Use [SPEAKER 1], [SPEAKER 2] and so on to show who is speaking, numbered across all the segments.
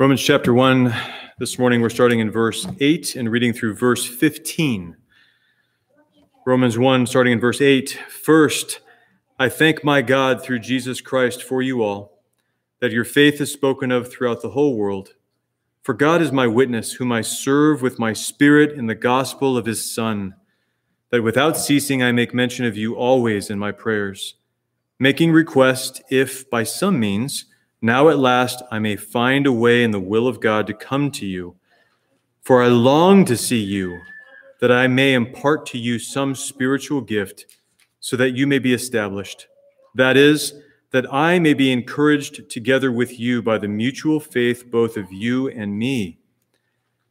[SPEAKER 1] Romans chapter 1, this morning we're starting in verse 8 and reading through verse 15. Romans 1, starting in verse 8. First, I thank my God through Jesus Christ for you all, that your faith is spoken of throughout the whole world. For God is my witness, whom I serve with my spirit in the gospel of his Son, that without ceasing I make mention of you always in my prayers, making request if by some means, now at last I may find a way in the will of God to come to you. For I long to see you, that I may impart to you some spiritual gift, so that you may be established. That is, that I may be encouraged together with you by the mutual faith both of you and me.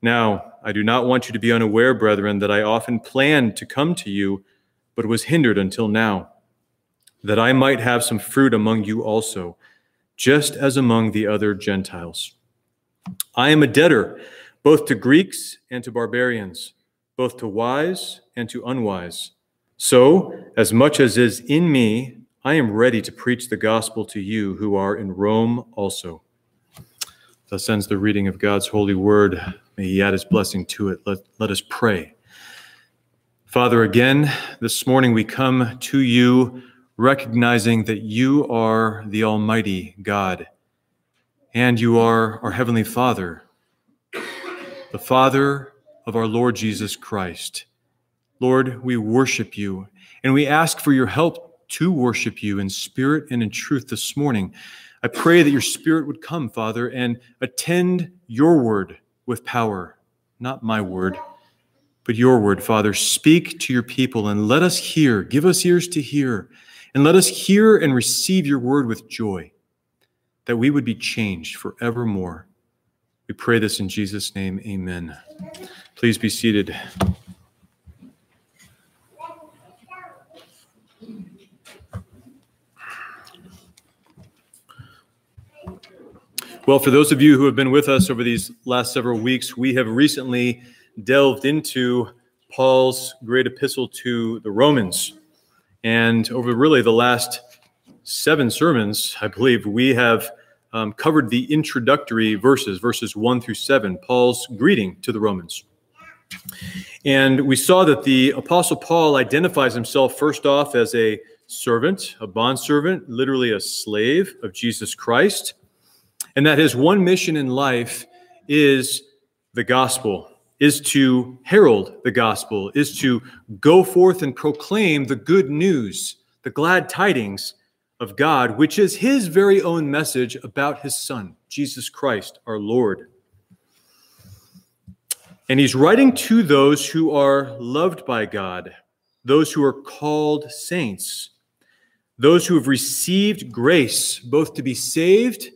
[SPEAKER 1] Now, I do not want you to be unaware, brethren, that I often planned to come to you, but was hindered until now, that I might have some fruit among you also just as among the other Gentiles. I am a debtor both to Greeks and to barbarians, both to wise and to unwise. So, as much as is in me, I am ready to preach the gospel to you who are in Rome also. Thus ends the reading of God's holy word. May he add his blessing to it. Let, let us pray. Father, again, this morning we come to you recognizing that you are the Almighty God and you are our Heavenly Father, the Father of our Lord Jesus Christ. Lord, we worship you and we ask for your help to worship you in spirit and in truth this morning. I pray that your spirit would come, Father, and attend your word with power, not my word, but your word, Father. Speak to your people and let us hear. Give us ears to hear and let us hear and receive your word with joy, that we would be changed forevermore. We pray this in Jesus' name. Amen. Please be seated. Well, for those of you who have been with us over these last several weeks, we have recently delved into Paul's great epistle to the Romans. And over really the last seven sermons, I believe, we have um, covered the introductory verses, verses one through seven, Paul's greeting to the Romans. And we saw that the Apostle Paul identifies himself first off as a servant, a bondservant, literally a slave of Jesus Christ, and that his one mission in life is the gospel, is to herald the gospel, is to go forth and proclaim the good news, the glad tidings of God, which is his very own message about his son, Jesus Christ, our Lord. And he's writing to those who are loved by God, those who are called saints, those who have received grace both to be saved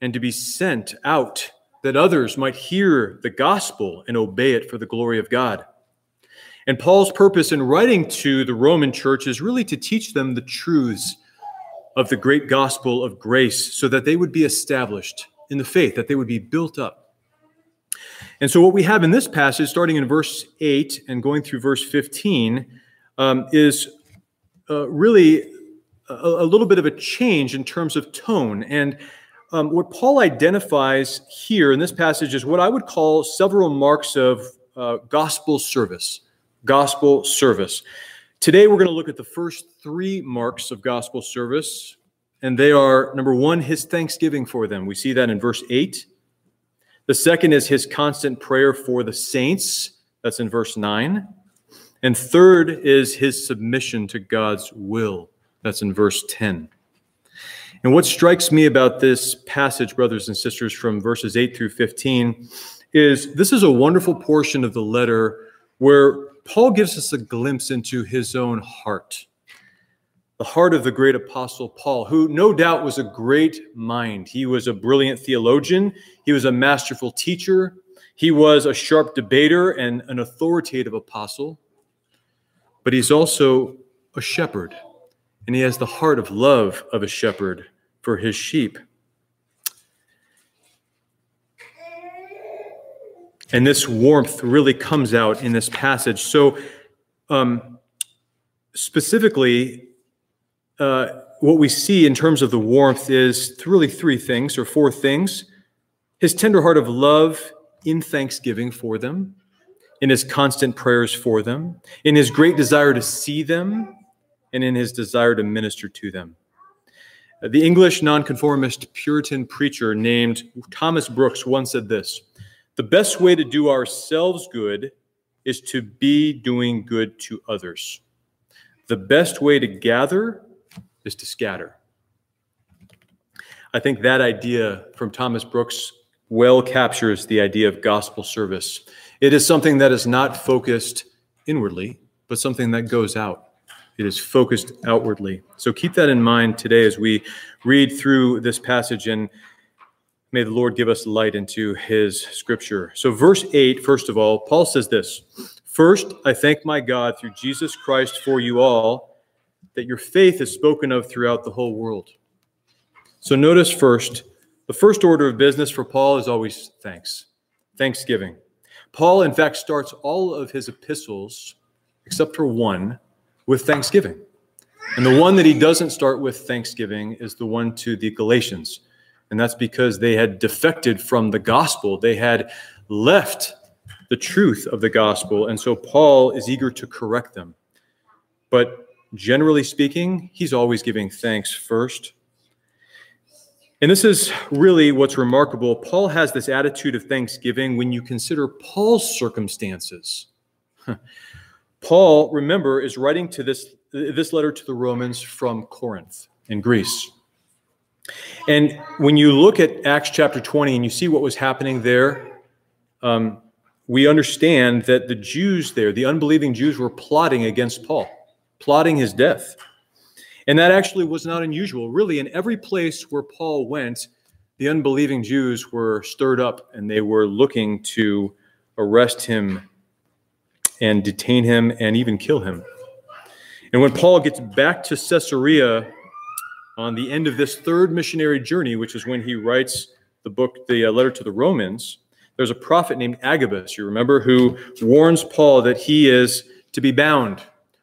[SPEAKER 1] and to be sent out that others might hear the gospel and obey it for the glory of God. And Paul's purpose in writing to the Roman church is really to teach them the truths of the great gospel of grace so that they would be established in the faith, that they would be built up. And so, what we have in this passage, starting in verse 8 and going through verse 15, um, is uh, really a, a little bit of a change in terms of tone. And um, what Paul identifies here in this passage is what I would call several marks of uh, gospel service. Gospel service. Today, we're going to look at the first three marks of gospel service, and they are number one, his thanksgiving for them. We see that in verse 8. The second is his constant prayer for the saints. That's in verse 9. And third is his submission to God's will. That's in verse 10. And what strikes me about this passage, brothers and sisters, from verses 8 through 15, is this is a wonderful portion of the letter where Paul gives us a glimpse into his own heart. The heart of the great apostle Paul, who no doubt was a great mind. He was a brilliant theologian, he was a masterful teacher, he was a sharp debater and an authoritative apostle, but he's also a shepherd, and he has the heart of love of a shepherd for his sheep. And this warmth really comes out in this passage. So, um, specifically, uh, what we see in terms of the warmth is really three things or four things his tender heart of love in thanksgiving for them, in his constant prayers for them, in his great desire to see them, and in his desire to minister to them. The English nonconformist Puritan preacher named Thomas Brooks once said this The best way to do ourselves good is to be doing good to others. The best way to gather is to scatter. I think that idea from Thomas Brooks well captures the idea of gospel service. It is something that is not focused inwardly, but something that goes out. It is focused outwardly. So keep that in mind today as we read through this passage and may the Lord give us light into his scripture. So, verse 8, first of all, Paul says this First, I thank my God through Jesus Christ for you all, that your faith is spoken of throughout the whole world. So, notice first, the first order of business for Paul is always thanks, thanksgiving. Paul, in fact, starts all of his epistles, except for one, with thanksgiving. And the one that he doesn't start with thanksgiving is the one to the Galatians. And that's because they had defected from the gospel. They had left the truth of the gospel. And so Paul is eager to correct them. But generally speaking, he's always giving thanks first. And this is really what's remarkable. Paul has this attitude of thanksgiving when you consider Paul's circumstances. Paul, remember, is writing to this, this letter to the Romans from Corinth in Greece. And when you look at Acts chapter 20 and you see what was happening there, um, we understand that the Jews there, the unbelieving Jews, were plotting against Paul, plotting his death. And that actually was not unusual. Really, in every place where Paul went, the unbelieving Jews were stirred up and they were looking to arrest him and detain him and even kill him. And when Paul gets back to Caesarea on the end of this third missionary journey, which is when he writes the book, the uh, letter to the Romans, there's a prophet named Agabus, you remember, who warns Paul that he is to be bound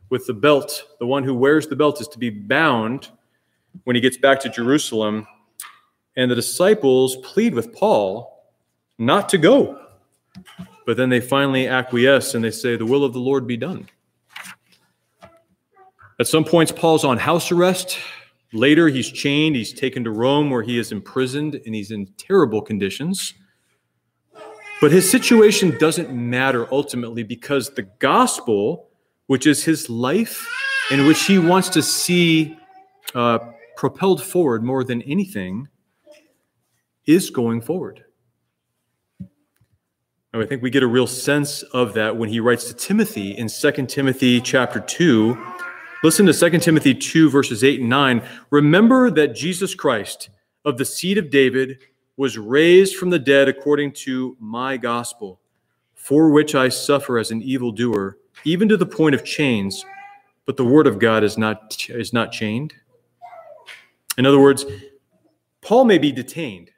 [SPEAKER 1] with the belt. The one who wears the belt is to be bound when he gets back to Jerusalem. And the disciples plead with Paul not to go. But then they finally acquiesce and they say, The will of the Lord be done. At some points, Paul's on house arrest. Later, he's chained. He's taken to Rome where he is imprisoned and he's in terrible conditions. But his situation doesn't matter ultimately because the gospel, which is his life, and which he wants to see uh, propelled forward more than anything, is going forward. And I think we get a real sense of that when he writes to Timothy in 2 Timothy chapter 2. Listen to 2 Timothy 2, verses 8 and 9. Remember that Jesus Christ, of the seed of David, was raised from the dead according to my gospel, for which I suffer as an evildoer, even to the point of chains, but the word of God is not, is not chained. In other words, Paul may be detained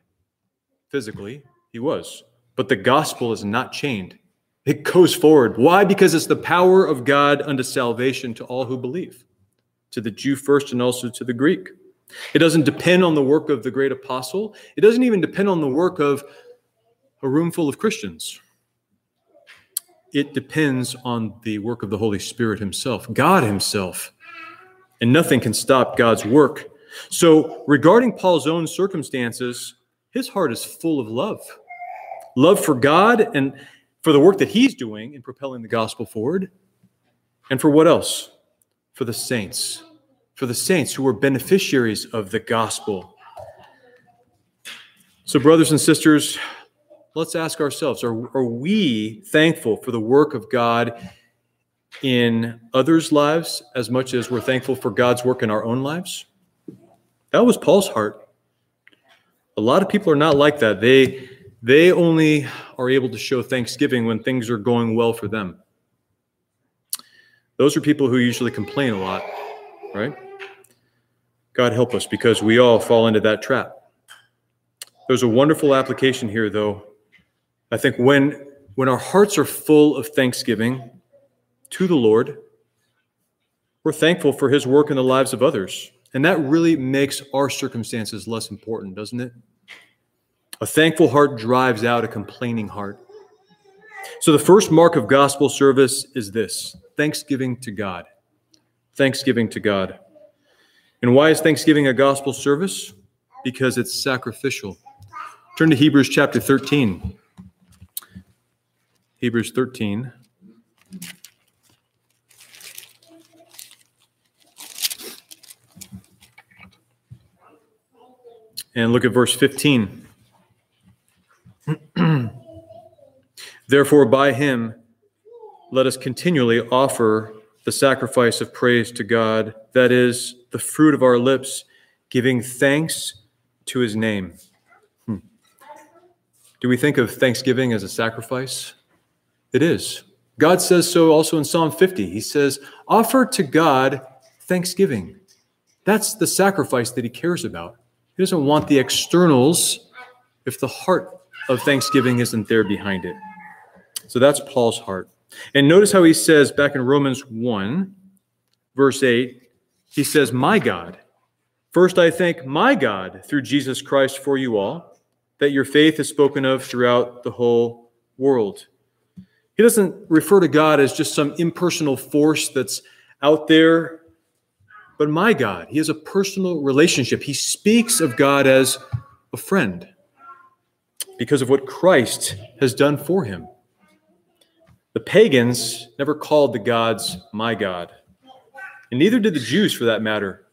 [SPEAKER 1] physically, he was but the gospel is not chained. It goes forward. Why? Because it's the power of God unto salvation to all who believe, to the Jew first and also to the Greek. It doesn't depend on the work of the great apostle. It doesn't even depend on the work of a room full of Christians. It depends on the work of the Holy Spirit Himself, God Himself. And nothing can stop God's work. So, regarding Paul's own circumstances, his heart is full of love love for God and for the work that he's doing in propelling the gospel forward. And for what else? For the saints, for the saints who are beneficiaries of the gospel. So, brothers and sisters, let's ask ourselves are, are we thankful for the work of God in others' lives as much as we're thankful for God's work in our own lives? That was Paul's heart. A lot of people are not like that. They they only are able to show thanksgiving when things are going well for them. Those are people who usually complain a lot, right? God help us because we all fall into that trap. There's a wonderful application here, though. I think when, when our hearts are full of thanksgiving to the Lord, we're thankful for his work in the lives of others. And that really makes our circumstances less important, doesn't it? A thankful heart drives out a complaining heart. So, the first mark of gospel service is this thanksgiving to God. Thanksgiving to God. And why is Thanksgiving a gospel service? Because it's sacrificial. Turn to Hebrews chapter 13. Hebrews 13. And look at verse 15. Therefore, by him, let us continually offer the sacrifice of praise to God, that is, the fruit of our lips, giving thanks to his name. Hmm. Do we think of thanksgiving as a sacrifice? It is. God says so also in Psalm 50. He says, Offer to God thanksgiving. That's the sacrifice that he cares about. He doesn't want the externals if the heart of thanksgiving isn't there behind it. So that's Paul's heart. And notice how he says back in Romans 1, verse 8, he says, My God. First, I thank my God through Jesus Christ for you all, that your faith is spoken of throughout the whole world. He doesn't refer to God as just some impersonal force that's out there but my God. He has a personal relationship. He speaks of God as a friend because of what Christ has done for him. The pagans never called the gods my God, and neither did the Jews for that matter.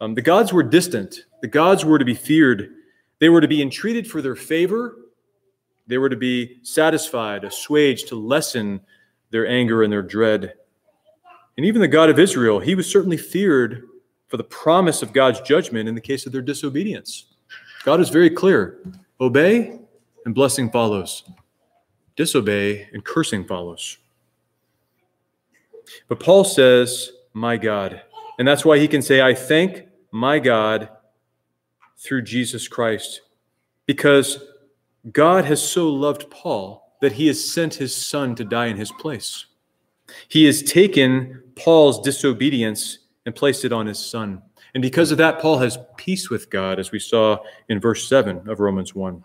[SPEAKER 1] Um, the gods were distant, the gods were to be feared, they were to be entreated for their favor, they were to be satisfied, assuaged, to lessen their anger and their dread. And even the God of Israel, he was certainly feared for the promise of God's judgment in the case of their disobedience. God is very clear obey, and blessing follows, disobey, and cursing follows. But Paul says, My God. And that's why he can say, I thank my God through Jesus Christ, because God has so loved Paul that he has sent his son to die in his place. He has taken Paul's disobedience and placed it on his son. And because of that, Paul has peace with God, as we saw in verse 7 of Romans 1.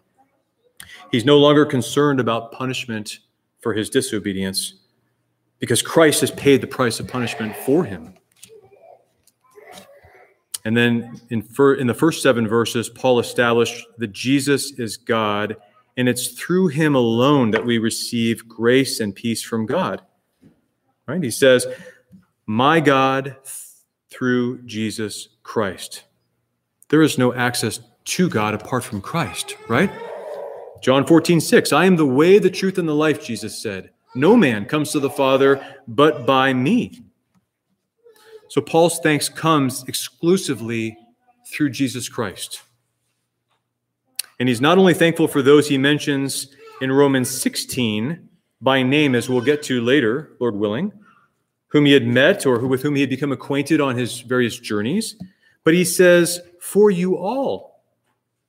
[SPEAKER 1] He's no longer concerned about punishment for his disobedience because Christ has paid the price of punishment for him. And then in, fir- in the first seven verses, Paul established that Jesus is God, and it's through him alone that we receive grace and peace from God. Right? He says, My God, through Jesus Christ. There is no access to God apart from Christ, right? John 14, 6, I am the way, the truth, and the life, Jesus said. No man comes to the Father but by me. So Paul's thanks comes exclusively through Jesus Christ. And he's not only thankful for those he mentions in Romans 16 by name, as we'll get to later, Lord willing, whom he had met or who, with whom he had become acquainted on his various journeys, but he says, For you all.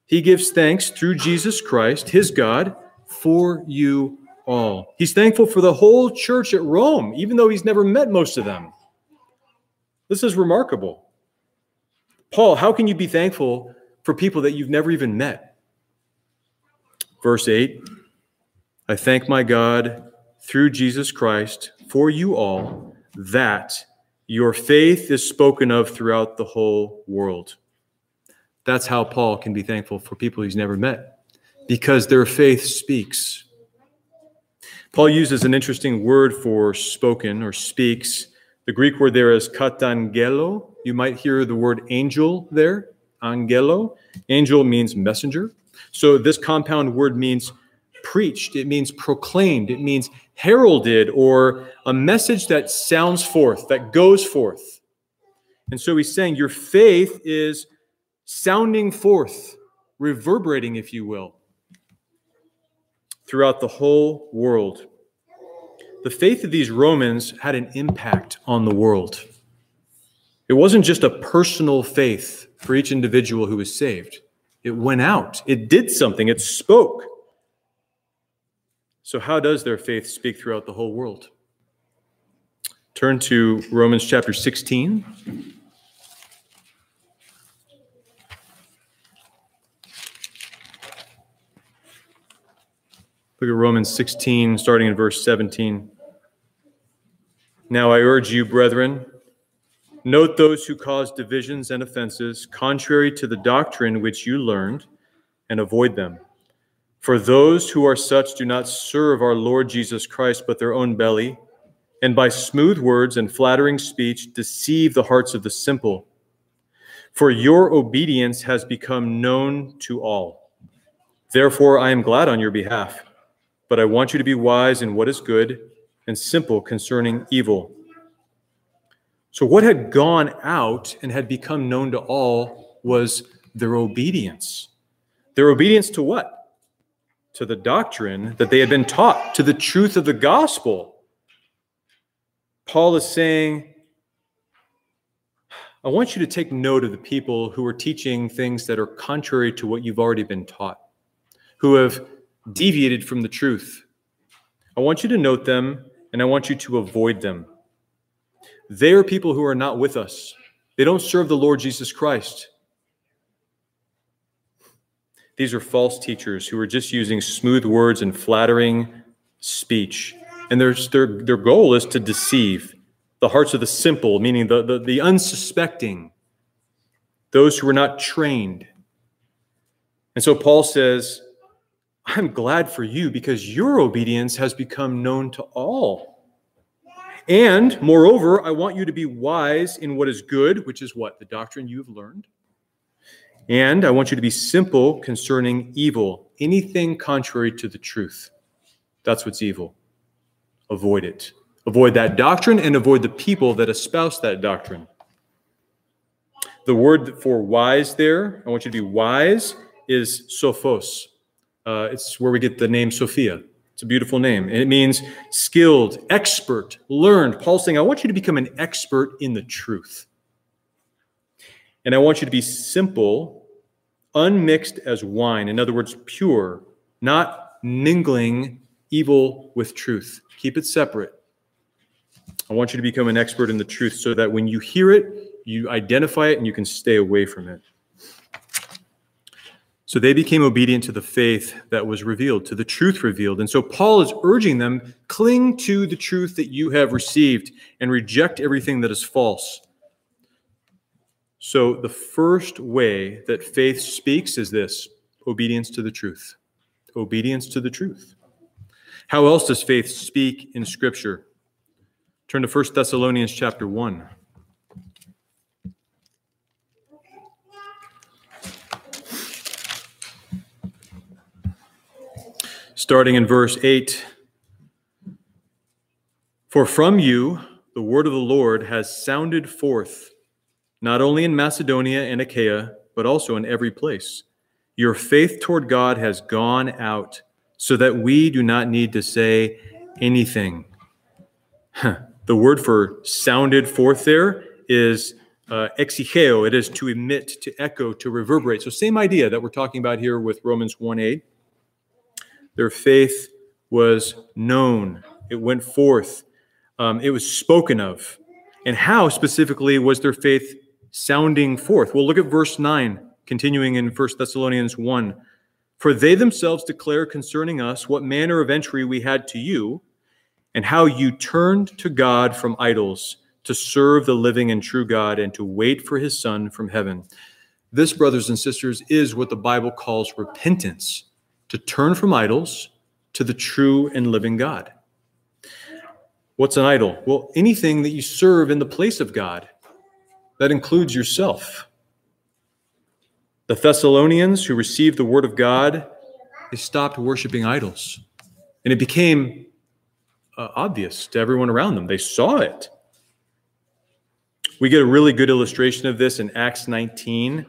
[SPEAKER 1] He gives thanks through Jesus Christ, his God, for you all. He's thankful for the whole church at Rome, even though he's never met most of them. This is remarkable. Paul, how can you be thankful for people that you've never even met? Verse 8 I thank my God through Jesus Christ for you all that your faith is spoken of throughout the whole world. That's how Paul can be thankful for people he's never met, because their faith speaks. Paul uses an interesting word for spoken or speaks. The Greek word there is katangelo. You might hear the word angel there, angelo. Angel means messenger. So this compound word means preached, it means proclaimed, it means heralded, or a message that sounds forth, that goes forth. And so he's saying your faith is sounding forth, reverberating, if you will, throughout the whole world. The faith of these Romans had an impact on the world. It wasn't just a personal faith for each individual who was saved. It went out, it did something, it spoke. So, how does their faith speak throughout the whole world? Turn to Romans chapter 16. Look at Romans 16, starting in verse 17. Now I urge you, brethren, note those who cause divisions and offenses contrary to the doctrine which you learned, and avoid them. For those who are such do not serve our Lord Jesus Christ, but their own belly, and by smooth words and flattering speech deceive the hearts of the simple. For your obedience has become known to all. Therefore, I am glad on your behalf, but I want you to be wise in what is good and simple concerning evil. So, what had gone out and had become known to all was their obedience. Their obedience to what? to the doctrine that they had been taught, to the truth of the gospel. Paul is saying, I want you to take note of the people who are teaching things that are contrary to what you've already been taught, who have deviated from the truth. I want you to note them and I want you to avoid them. They are people who are not with us. They don't serve the Lord Jesus Christ. These are false teachers who are just using smooth words and flattering speech. And their, their, their goal is to deceive the hearts of the simple, meaning the, the, the unsuspecting, those who are not trained. And so Paul says, I'm glad for you because your obedience has become known to all. And moreover, I want you to be wise in what is good, which is what? The doctrine you've learned and I want you to be simple concerning evil, anything contrary to the truth. That's what's evil. Avoid it. Avoid that doctrine and avoid the people that espouse that doctrine. The word for wise there, I want you to be wise, is sophos. Uh, it's where we get the name Sophia. It's a beautiful name. And it means skilled, expert, learned. Paul's saying, I want you to become an expert in the truth. And I want you to be simple unmixed as wine. In other words, pure, not mingling evil with truth. Keep it separate. I want you to become an expert in the truth so that when you hear it, you identify it and you can stay away from it. So they became obedient to the faith that was revealed, to the truth revealed. And so Paul is urging them cling to the truth that you have received and reject everything that is false. So, the first way that faith speaks is this obedience to the truth. Obedience to the truth. How else does faith speak in Scripture? Turn to 1 Thessalonians chapter 1. Starting in verse 8 For from you the word of the Lord has sounded forth not only in Macedonia and Achaia, but also in every place. Your faith toward God has gone out, so that we do not need to say anything. the word for sounded forth there is uh, exigeo. It is to emit, to echo, to reverberate. So, same idea that we're talking about here with Romans 1 8. Their faith was known, it went forth, um, it was spoken of. And how specifically was their faith sounding forth. Well, look at verse 9, continuing in 1 Thessalonians 1. For they themselves declare concerning us what manner of entry we had to you, and how you turned to God from idols to serve the living and true God and to wait for his Son from heaven. This, brothers and sisters, is what the Bible calls repentance to turn from idols to the true and living God. What's an idol? Well, anything that you serve in the place of God. That includes yourself. The Thessalonians who received the word of God, they stopped worshiping idols. And it became uh, obvious to everyone around them. They saw it. We get a really good illustration of this in Acts 19. You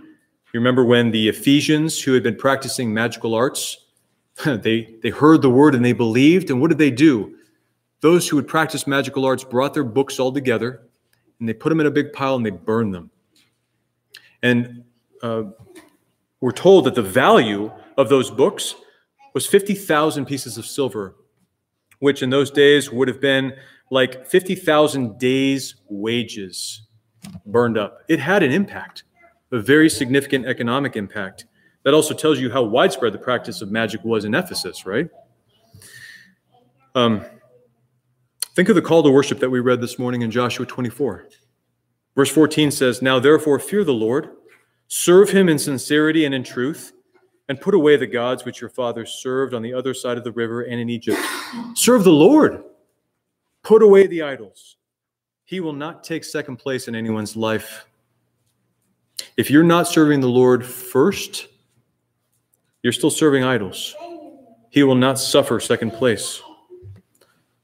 [SPEAKER 1] remember when the Ephesians, who had been practicing magical arts, they, they heard the word and they believed. And what did they do? Those who had practiced magical arts brought their books all together and they put them in a big pile and they burned them. And uh, we're told that the value of those books was 50,000 pieces of silver, which in those days would have been like 50,000 days' wages burned up. It had an impact, a very significant economic impact. That also tells you how widespread the practice of magic was in Ephesus, right? Um, think of the call to worship that we read this morning in Joshua 24. Verse 14 says, Now therefore fear the Lord, serve him in sincerity and in truth, and put away the gods which your fathers served on the other side of the river and in Egypt. Serve the Lord, put away the idols. He will not take second place in anyone's life. If you're not serving the Lord first, you're still serving idols. He will not suffer second place.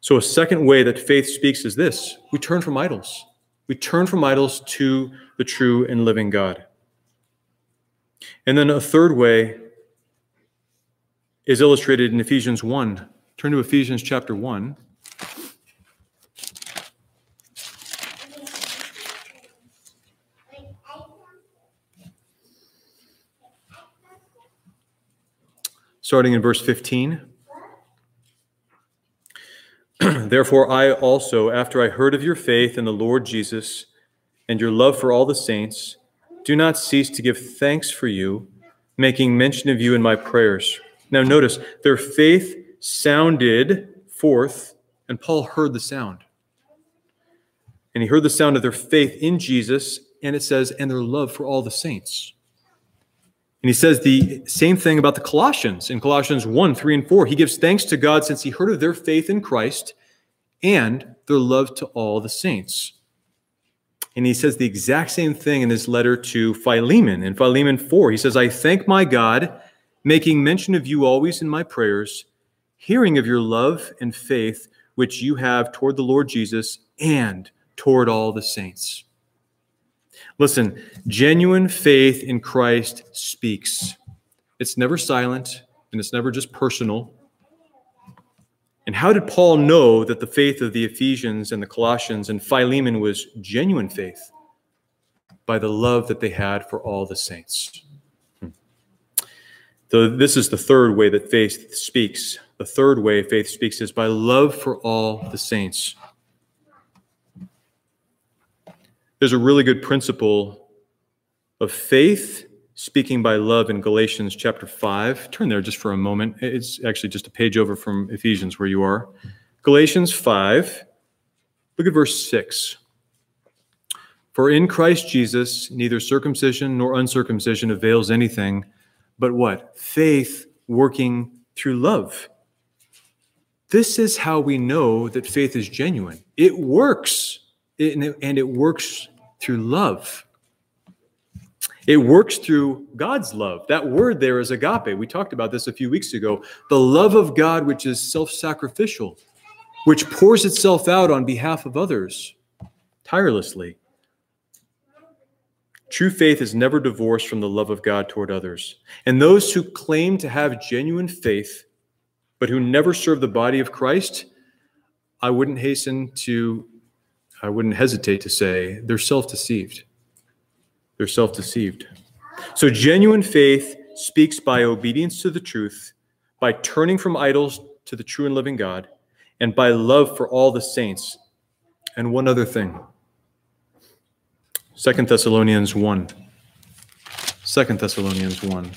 [SPEAKER 1] So, a second way that faith speaks is this we turn from idols. We turn from idols to the true and living God. And then a third way is illustrated in Ephesians 1. Turn to Ephesians chapter 1. Starting in verse 15. Therefore, I also, after I heard of your faith in the Lord Jesus and your love for all the saints, do not cease to give thanks for you, making mention of you in my prayers. Now, notice their faith sounded forth, and Paul heard the sound. And he heard the sound of their faith in Jesus, and it says, and their love for all the saints. And he says the same thing about the Colossians in Colossians 1 3 and 4. He gives thanks to God since he heard of their faith in Christ and their love to all the saints. And he says the exact same thing in his letter to Philemon. In Philemon 4, he says, I thank my God, making mention of you always in my prayers, hearing of your love and faith which you have toward the Lord Jesus and toward all the saints. Listen, genuine faith in Christ speaks. It's never silent and it's never just personal. And how did Paul know that the faith of the Ephesians and the Colossians and Philemon was genuine faith? By the love that they had for all the saints. Hmm. So, this is the third way that faith speaks. The third way faith speaks is by love for all the saints. There's a really good principle of faith speaking by love in Galatians chapter 5. Turn there just for a moment. It's actually just a page over from Ephesians where you are. Galatians 5, look at verse 6. For in Christ Jesus, neither circumcision nor uncircumcision avails anything, but what? Faith working through love. This is how we know that faith is genuine. It works and it works through love. It works through God's love. That word there is agape. We talked about this a few weeks ago. The love of God, which is self sacrificial, which pours itself out on behalf of others tirelessly. True faith is never divorced from the love of God toward others. And those who claim to have genuine faith, but who never serve the body of Christ, I wouldn't hasten to I wouldn't hesitate to say they're self deceived. They're self deceived. So, genuine faith speaks by obedience to the truth, by turning from idols to the true and living God, and by love for all the saints. And one other thing Second Thessalonians 1. 2 Thessalonians 1.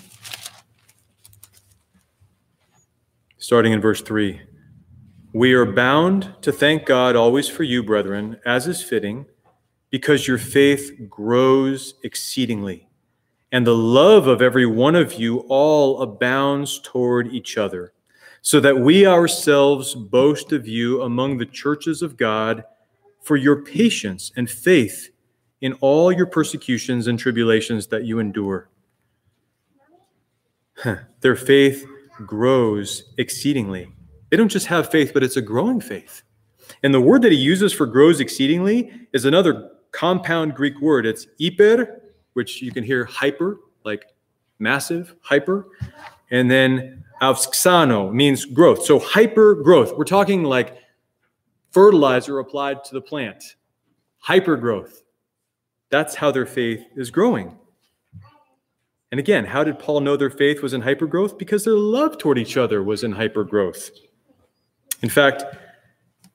[SPEAKER 1] Starting in verse 3. We are bound to thank God always for you, brethren, as is fitting, because your faith grows exceedingly, and the love of every one of you all abounds toward each other, so that we ourselves boast of you among the churches of God for your patience and faith in all your persecutions and tribulations that you endure. Their faith grows exceedingly. They don't just have faith, but it's a growing faith. And the word that he uses for grows exceedingly is another compound Greek word. It's hyper, which you can hear hyper, like massive, hyper. And then auxano means growth. So hyper growth. We're talking like fertilizer applied to the plant. Hyper growth. That's how their faith is growing. And again, how did Paul know their faith was in hyper growth? Because their love toward each other was in hyper growth. In fact,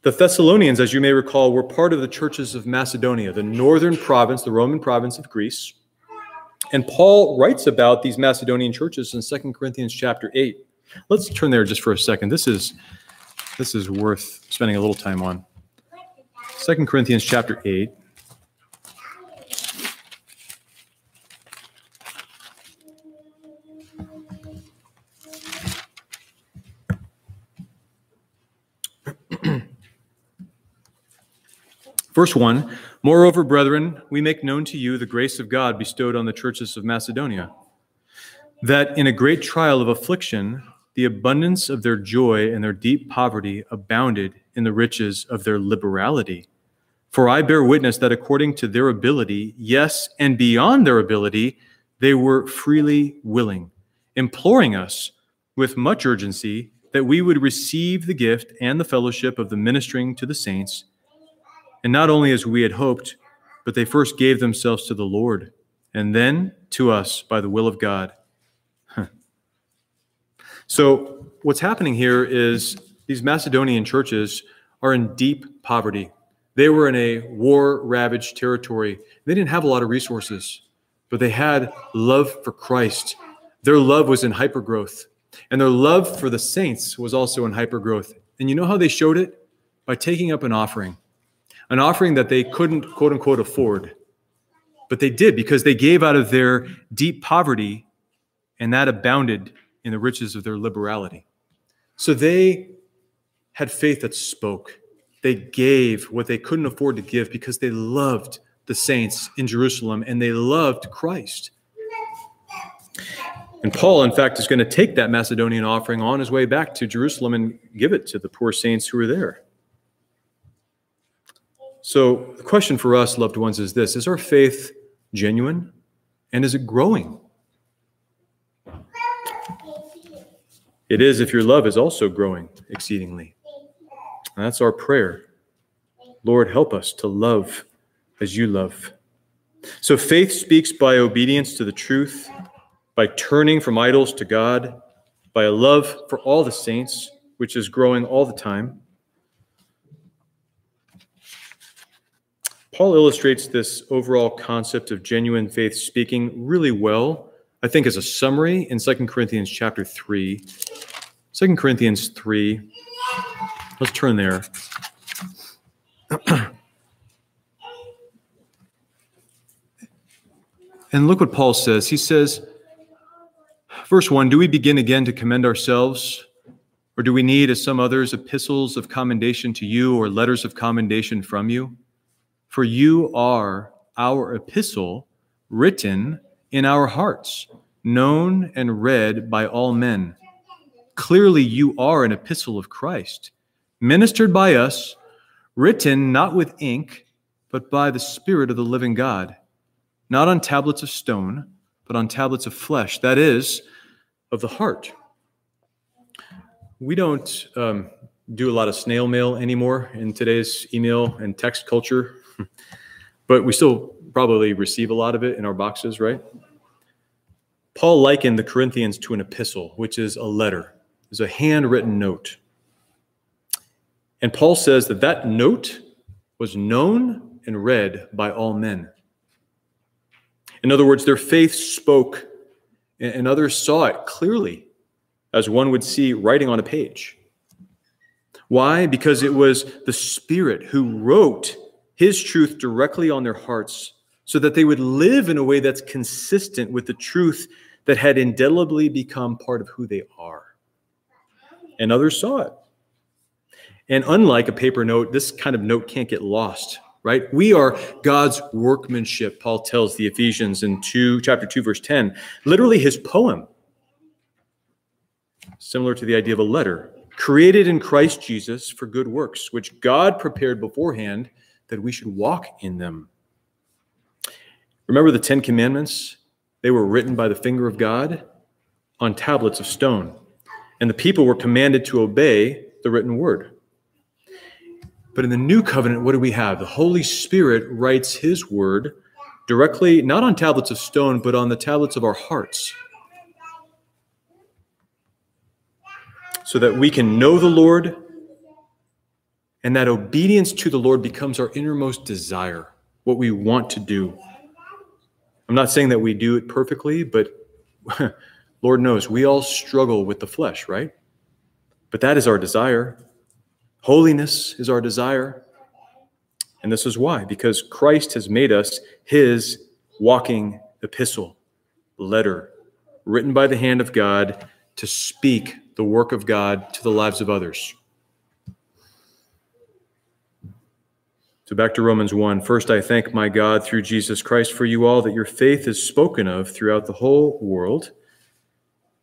[SPEAKER 1] the Thessalonians, as you may recall, were part of the churches of Macedonia, the northern province, the Roman province of Greece. And Paul writes about these Macedonian churches in 2 Corinthians chapter 8. Let's turn there just for a second. This is this is worth spending a little time on. Second Corinthians chapter 8. Verse 1 Moreover, brethren, we make known to you the grace of God bestowed on the churches of Macedonia, that in a great trial of affliction, the abundance of their joy and their deep poverty abounded in the riches of their liberality. For I bear witness that according to their ability, yes, and beyond their ability, they were freely willing, imploring us with much urgency that we would receive the gift and the fellowship of the ministering to the saints and not only as we had hoped, but they first gave themselves to the Lord, and then to us by the will of God. So, what's happening here is these Macedonian churches are in deep poverty. They were in a war ravaged territory. They didn't have a lot of resources, but they had love for Christ. Their love was in hypergrowth, and their love for the saints was also in hypergrowth. And you know how they showed it? By taking up an offering an offering that they couldn't, quote unquote, afford. But they did because they gave out of their deep poverty, and that abounded in the riches of their liberality. So they had faith that spoke. They gave what they couldn't afford to give because they loved the saints in Jerusalem and they loved Christ. And Paul, in fact, is going to take that Macedonian offering on his way back to Jerusalem and give it to the poor saints who were there. So, the question for us, loved ones, is this Is our faith genuine and is it growing? It is if your love is also growing exceedingly. And that's our prayer. Lord, help us to love as you love. So, faith speaks by obedience to the truth, by turning from idols to God, by a love for all the saints, which is growing all the time Paul illustrates this overall concept of genuine faith speaking really well, I think, as a summary in 2 Corinthians chapter 3. 2 Corinthians 3. Let's turn there. and look what Paul says. He says, verse 1 Do we begin again to commend ourselves? Or do we need, as some others, epistles of commendation to you or letters of commendation from you? For you are our epistle written in our hearts, known and read by all men. Clearly, you are an epistle of Christ, ministered by us, written not with ink, but by the Spirit of the living God, not on tablets of stone, but on tablets of flesh, that is, of the heart. We don't um, do a lot of snail mail anymore in today's email and text culture. But we still probably receive a lot of it in our boxes, right? Paul likened the Corinthians to an epistle, which is a letter, is a handwritten note. And Paul says that that note was known and read by all men. In other words, their faith spoke, and others saw it clearly, as one would see writing on a page. Why? Because it was the Spirit who wrote his truth directly on their hearts so that they would live in a way that's consistent with the truth that had indelibly become part of who they are. And others saw it. And unlike a paper note, this kind of note can't get lost, right? We are God's workmanship, Paul tells the Ephesians in 2 chapter 2 verse 10, literally his poem. Similar to the idea of a letter, created in Christ Jesus for good works, which God prepared beforehand that we should walk in them. Remember the Ten Commandments? They were written by the finger of God on tablets of stone, and the people were commanded to obey the written word. But in the new covenant, what do we have? The Holy Spirit writes his word directly, not on tablets of stone, but on the tablets of our hearts. So that we can know the Lord and that obedience to the Lord becomes our innermost desire, what we want to do. I'm not saying that we do it perfectly, but Lord knows we all struggle with the flesh, right? But that is our desire. Holiness is our desire. And this is why because Christ has made us his walking epistle, letter, written by the hand of God to speak the work of God to the lives of others. So back to Romans 1. First, I thank my God through Jesus Christ for you all that your faith is spoken of throughout the whole world.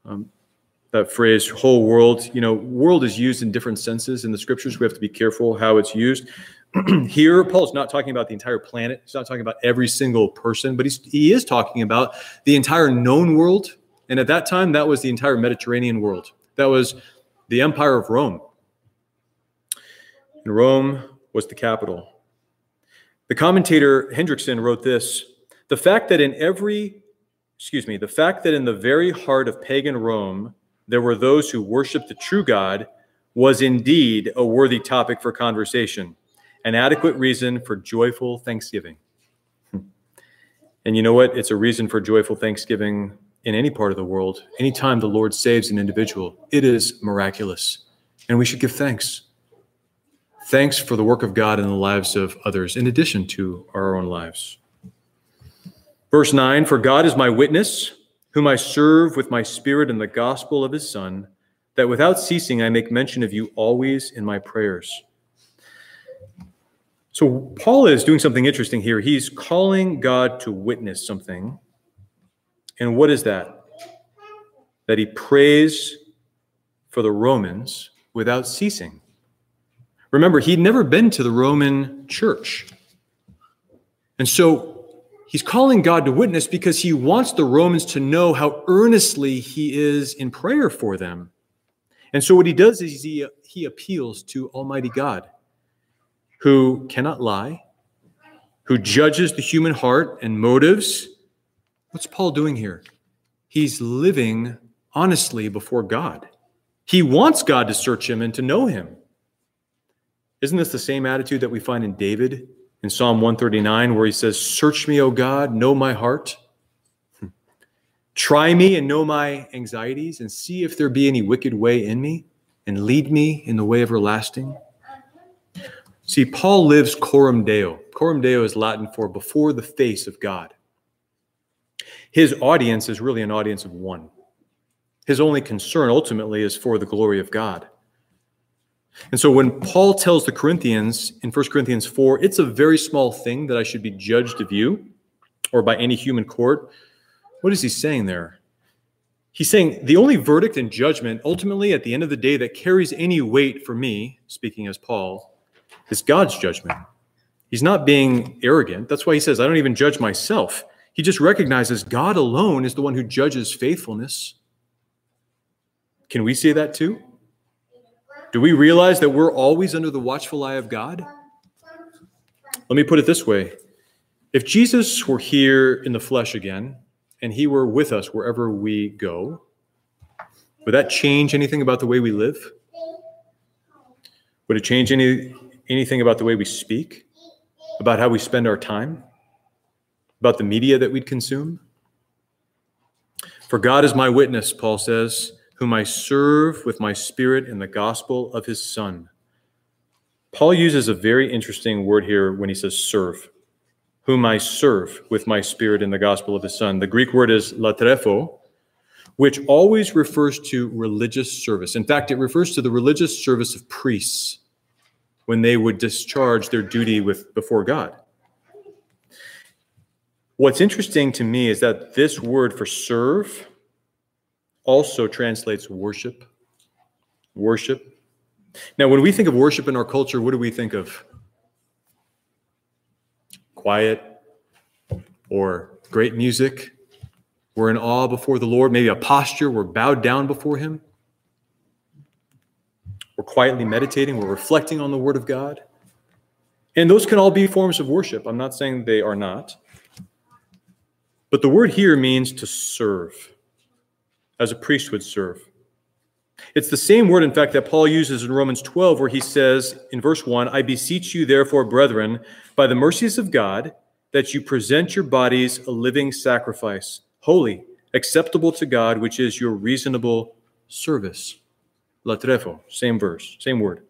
[SPEAKER 1] Um, that phrase, whole world, you know, world is used in different senses in the scriptures. We have to be careful how it's used. Here, Paul's not talking about the entire planet. He's not talking about every single person, but he's, he is talking about the entire known world. And at that time, that was the entire Mediterranean world. That was the Empire of Rome. And Rome was the capital. The commentator Hendriksen wrote this The fact that in every, excuse me, the fact that in the very heart of pagan Rome, there were those who worshiped the true God was indeed a worthy topic for conversation, an adequate reason for joyful thanksgiving. Hmm. And you know what? It's a reason for joyful thanksgiving in any part of the world. Anytime the Lord saves an individual, it is miraculous. And we should give thanks. Thanks for the work of God in the lives of others, in addition to our own lives. Verse 9 For God is my witness whom I serve with my spirit in the gospel of his Son, that without ceasing I make mention of you always in my prayers. So, Paul is doing something interesting here. He's calling God to witness something. And what is that? That he prays for the Romans without ceasing. Remember, he'd never been to the Roman church. And so He's calling God to witness because he wants the Romans to know how earnestly he is in prayer for them. And so what he does is he, he appeals to Almighty God, who cannot lie, who judges the human heart and motives. What's Paul doing here? He's living honestly before God. He wants God to search him and to know him. Isn't this the same attitude that we find in David in Psalm 139, where he says, Search me, O God, know my heart. Try me and know my anxieties, and see if there be any wicked way in me, and lead me in the way everlasting. See, Paul lives coram deo. Coram deo is Latin for before the face of God. His audience is really an audience of one. His only concern ultimately is for the glory of God. And so when Paul tells the Corinthians in 1 Corinthians 4, it's a very small thing that I should be judged of you or by any human court, what is he saying there? He's saying the only verdict and judgment ultimately at the end of the day that carries any weight for me, speaking as Paul, is God's judgment. He's not being arrogant. That's why he says, I don't even judge myself. He just recognizes God alone is the one who judges faithfulness. Can we say that too? Do we realize that we're always under the watchful eye of God? Let me put it this way if Jesus were here in the flesh again and he were with us wherever we go, would that change anything about the way we live? Would it change any, anything about the way we speak? About how we spend our time? About the media that we'd consume? For God is my witness, Paul says whom I serve with my spirit in the gospel of his Son. Paul uses a very interesting word here when he says serve, whom I serve with my spirit in the gospel of his Son. The Greek word is latreuo, which always refers to religious service. In fact, it refers to the religious service of priests when they would discharge their duty with before God. What's interesting to me is that this word for serve also translates worship. Worship. Now, when we think of worship in our culture, what do we think of? Quiet or great music. We're in awe before the Lord, maybe a posture, we're bowed down before Him. We're quietly meditating, we're reflecting on the Word of God. And those can all be forms of worship. I'm not saying they are not. But the word here means to serve as a priest would serve. It's the same word, in fact, that Paul uses in Romans 12, where he says in verse 1 I beseech you, therefore, brethren, by the mercies of God, that you present your bodies a living sacrifice, holy, acceptable to God, which is your reasonable service. Latreuo, same verse, same word.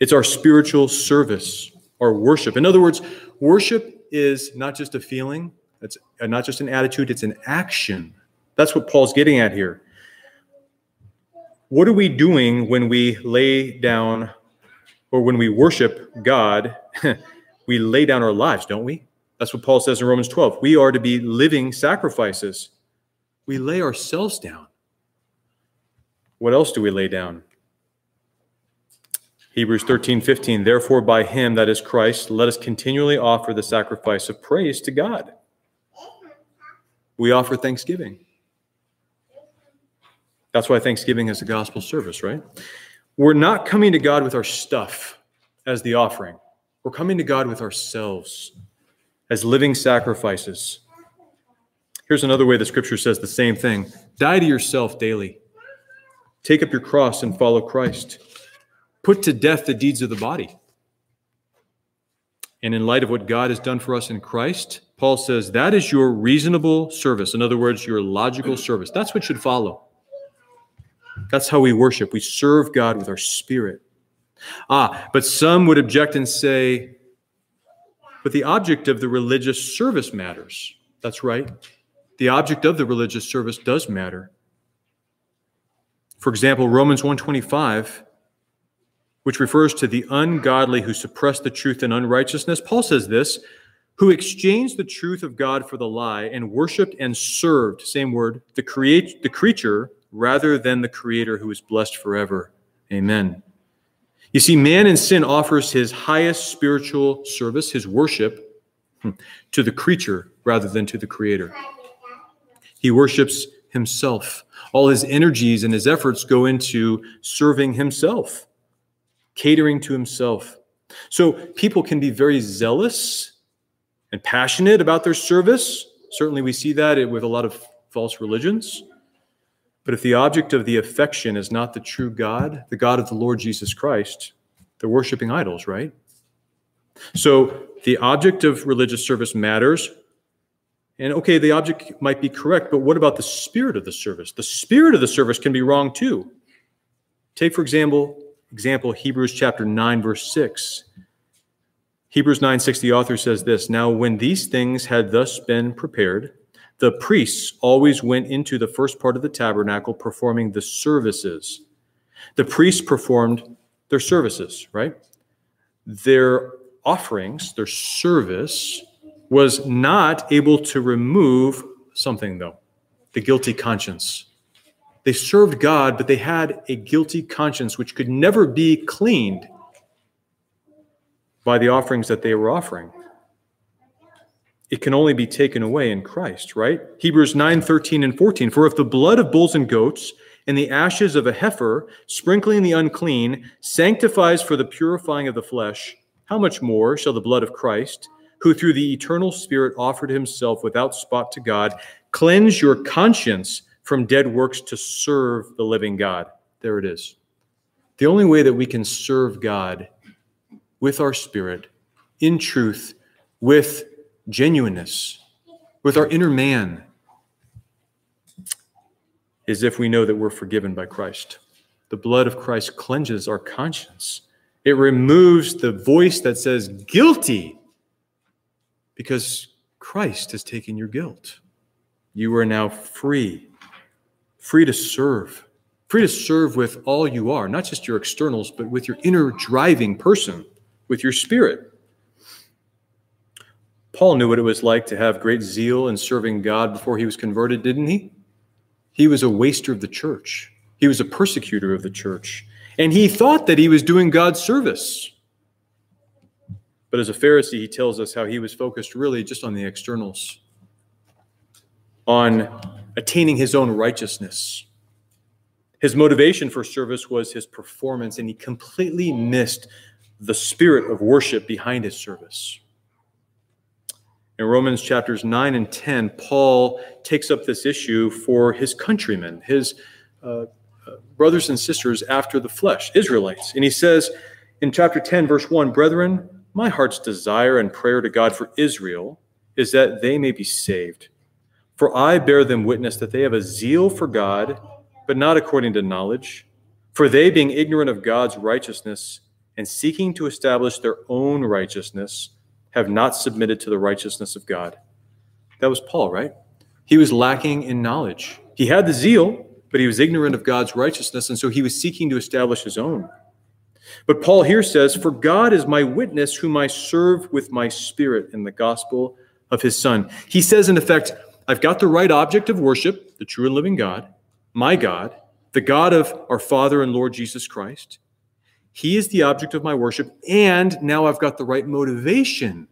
[SPEAKER 1] It's our spiritual service, our worship. In other words, worship is not just a feeling, it's not just an attitude, it's an action. That's what Paul's getting at here. What are we doing when we lay down or when we worship God? we lay down our lives, don't we? That's what Paul says in Romans 12. We are to be living sacrifices. We lay ourselves down. What else do we lay down? Hebrews 13, 15. Therefore, by him, that is Christ, let us continually offer the sacrifice of praise to God. We offer thanksgiving. That's why Thanksgiving is a gospel service, right? We're not coming to God with our stuff as the offering. We're coming to God with ourselves as living sacrifices. Here's another way the scripture says the same thing die to yourself daily. Take up your cross and follow Christ. Put to death the deeds of the body. And in light of what God has done for us in Christ, Paul says that is your reasonable service. In other words, your logical service. That's what should follow. That's how we worship. We serve God with our spirit. Ah, but some would object and say, but the object of the religious service matters. That's right. The object of the religious service does matter. For example, Romans 125, which refers to the ungodly who suppress the truth in unrighteousness, Paul says this, who exchanged the truth of God for the lie and worshiped and served, same word, the create the creature rather than the creator who is blessed forever. Amen. You see, man in sin offers his highest spiritual service, his worship, hmm, to the creature rather than to the creator. He worships himself. All his energies and his efforts go into serving himself, catering to himself. So people can be very zealous and passionate about their service. Certainly, we see that with a lot of false religions. But if the object of the affection is not the true God, the God of the Lord Jesus Christ, they're worshiping idols, right? So the object of religious service matters. And okay, the object might be correct, but what about the spirit of the service? The spirit of the service can be wrong too. Take, for example, example Hebrews chapter 9, verse 6. Hebrews 9 6, the author says this Now, when these things had thus been prepared, the priests always went into the first part of the tabernacle performing the services. The priests performed their services, right? Their offerings, their service, was not able to remove something, though the guilty conscience. They served God, but they had a guilty conscience which could never be cleaned by the offerings that they were offering it can only be taken away in Christ, right? Hebrews 9, 13, and 14. For if the blood of bulls and goats and the ashes of a heifer, sprinkling the unclean, sanctifies for the purifying of the flesh, how much more shall the blood of Christ, who through the eternal Spirit offered himself without spot to God, cleanse your conscience from dead works to serve the living God? There it is. The only way that we can serve God with our spirit, in truth, with genuineness, with our inner man, is if we know that we're forgiven by Christ. The blood of Christ cleanses our conscience. It removes the voice that says guilty because Christ has taken your guilt. You are now free, free to serve, free to serve with all you are, not just your externals, but with your inner driving person, with your spirit. Paul knew what it was like to have great zeal in serving God before he was converted, didn't he? He was a waster of the church, he was a persecutor of the church, and he thought that he was doing God's service. But as a Pharisee, he tells us how he was focused really just on the externals, on attaining his own righteousness. His motivation for service was his performance, and he completely missed the spirit of worship behind his service. In Romans chapters 9 and 10, Paul takes up this issue for his countrymen, his uh, uh, brothers and sisters after the flesh, Israelites. And he says in chapter 10, verse 1 Brethren, my heart's desire and prayer to God for Israel is that they may be saved. For I bear them witness that they have a zeal for God, but not according to knowledge. For they, being ignorant of God's righteousness and seeking to establish their own righteousness, have not submitted to the righteousness of God. That was Paul, right? He was lacking in knowledge. He had the zeal, but he was ignorant of God's righteousness, and so he was seeking to establish his own. But Paul here says, For God is my witness, whom I serve with my spirit in the gospel of his Son. He says, in effect, I've got the right object of worship, the true and living God, my God, the God of our Father and Lord Jesus Christ. He is the object of my worship, and now I've got the right motivation.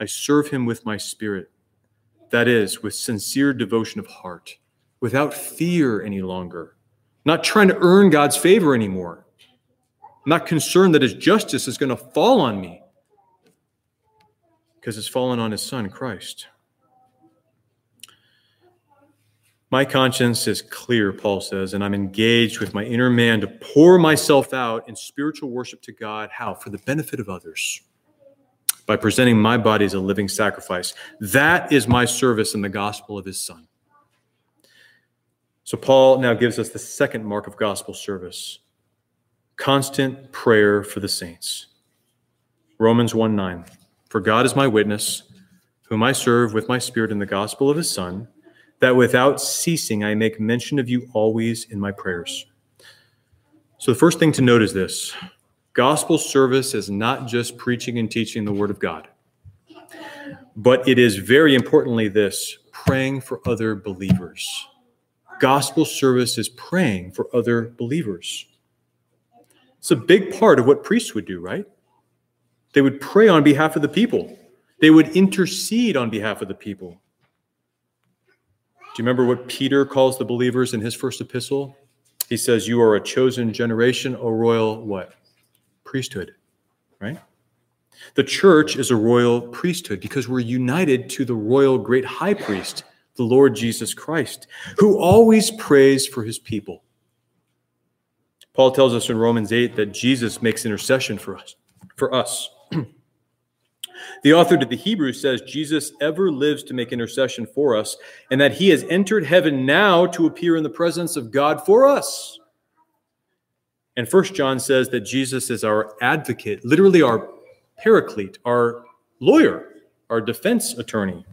[SPEAKER 1] I serve him with my spirit. That is, with sincere devotion of heart, without fear any longer, not trying to earn God's favor anymore. Not concerned that his justice is going to fall on me because it's fallen on his son, Christ. My conscience is clear, Paul says, and I'm engaged with my inner man to pour myself out in spiritual worship to God. How? For the benefit of others. By presenting my body as a living sacrifice. That is my service in the gospel of his Son. So, Paul now gives us the second mark of gospel service constant prayer for the saints. Romans 1 9. For God is my witness, whom I serve with my spirit in the gospel of his Son that without ceasing I make mention of you always in my prayers. So, the first thing to note is this gospel service is not just preaching and teaching the word of God, but it is very importantly this praying for other believers. Gospel service is praying for other believers. It's a big part of what priests would do, right? They would pray on behalf of the people, they would intercede on behalf of the people. Do you remember what Peter calls the believers in his first epistle? He says, You are a chosen generation, a royal what? Priesthood, right? The church is a royal priesthood because we're united to the royal great high priest, the Lord Jesus Christ, who always prays for his people. Paul tells us in Romans 8 that Jesus makes intercession for us. For us. The author to the Hebrews says Jesus ever lives to make intercession for us, and that he has entered heaven now to appear in the presence of God for us. And First John says that Jesus is our advocate, literally our paraclete, our lawyer, our defense attorney.